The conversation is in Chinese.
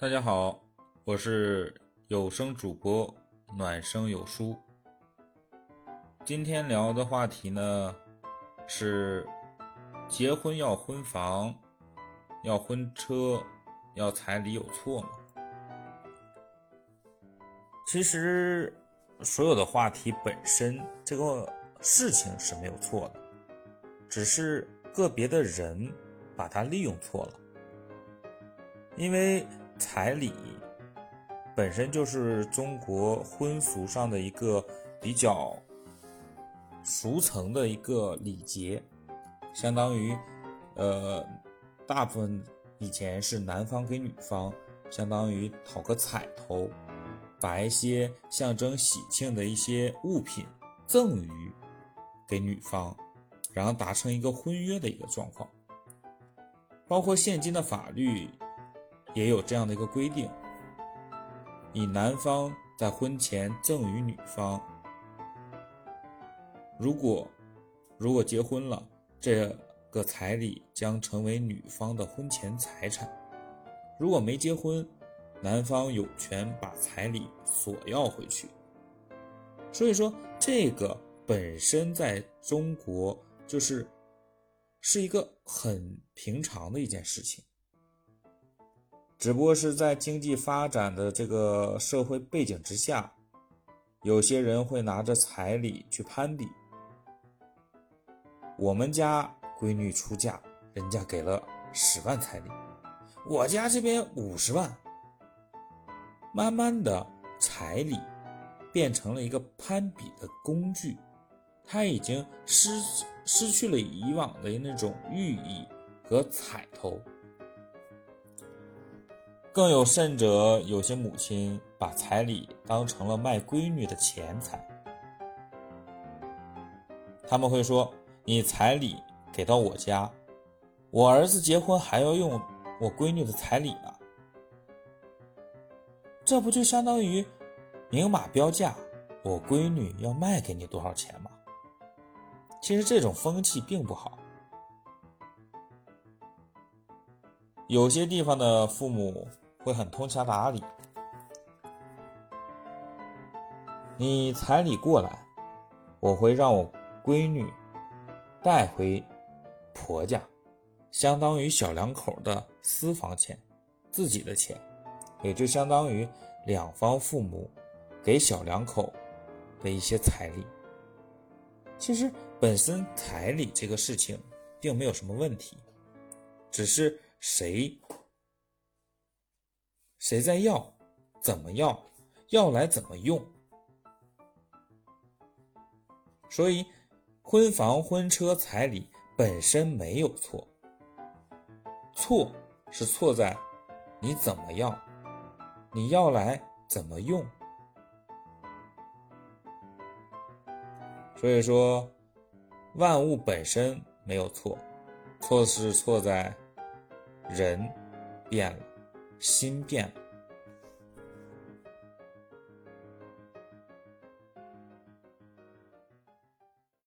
大家好，我是有声主播暖声有书。今天聊的话题呢是结婚要婚房，要婚车，要彩礼有错吗？其实所有的话题本身这个事情是没有错的，只是个别的人把它利用错了，因为。彩礼本身就是中国婚俗上的一个比较俗层的一个礼节，相当于，呃，大部分以前是男方给女方，相当于讨个彩头，把一些象征喜庆的一些物品赠予给女方，然后达成一个婚约的一个状况，包括现今的法律。也有这样的一个规定：以男方在婚前赠与女方，如果如果结婚了，这个彩礼将成为女方的婚前财产；如果没结婚，男方有权把彩礼索要回去。所以说，这个本身在中国就是是一个很平常的一件事情。只不过是在经济发展的这个社会背景之下，有些人会拿着彩礼去攀比。我们家闺女出嫁，人家给了十万彩礼，我家这边五十万。慢慢的，彩礼变成了一个攀比的工具，它已经失失去了以往的那种寓意和彩头。更有甚者，有些母亲把彩礼当成了卖闺女的钱财。他们会说：“你彩礼给到我家，我儿子结婚还要用我闺女的彩礼呢，这不就相当于明码标价，我闺女要卖给你多少钱吗？”其实这种风气并不好。有些地方的父母。会很通情达理。你彩礼过来，我会让我闺女带回婆家，相当于小两口的私房钱，自己的钱，也就相当于两方父母给小两口的一些彩礼。其实本身彩礼这个事情并没有什么问题，只是谁。谁在要？怎么要？要来怎么用？所以，婚房、婚车、彩礼本身没有错，错是错在你怎么要，你要来怎么用。所以说，万物本身没有错，错是错在人变了。心变了，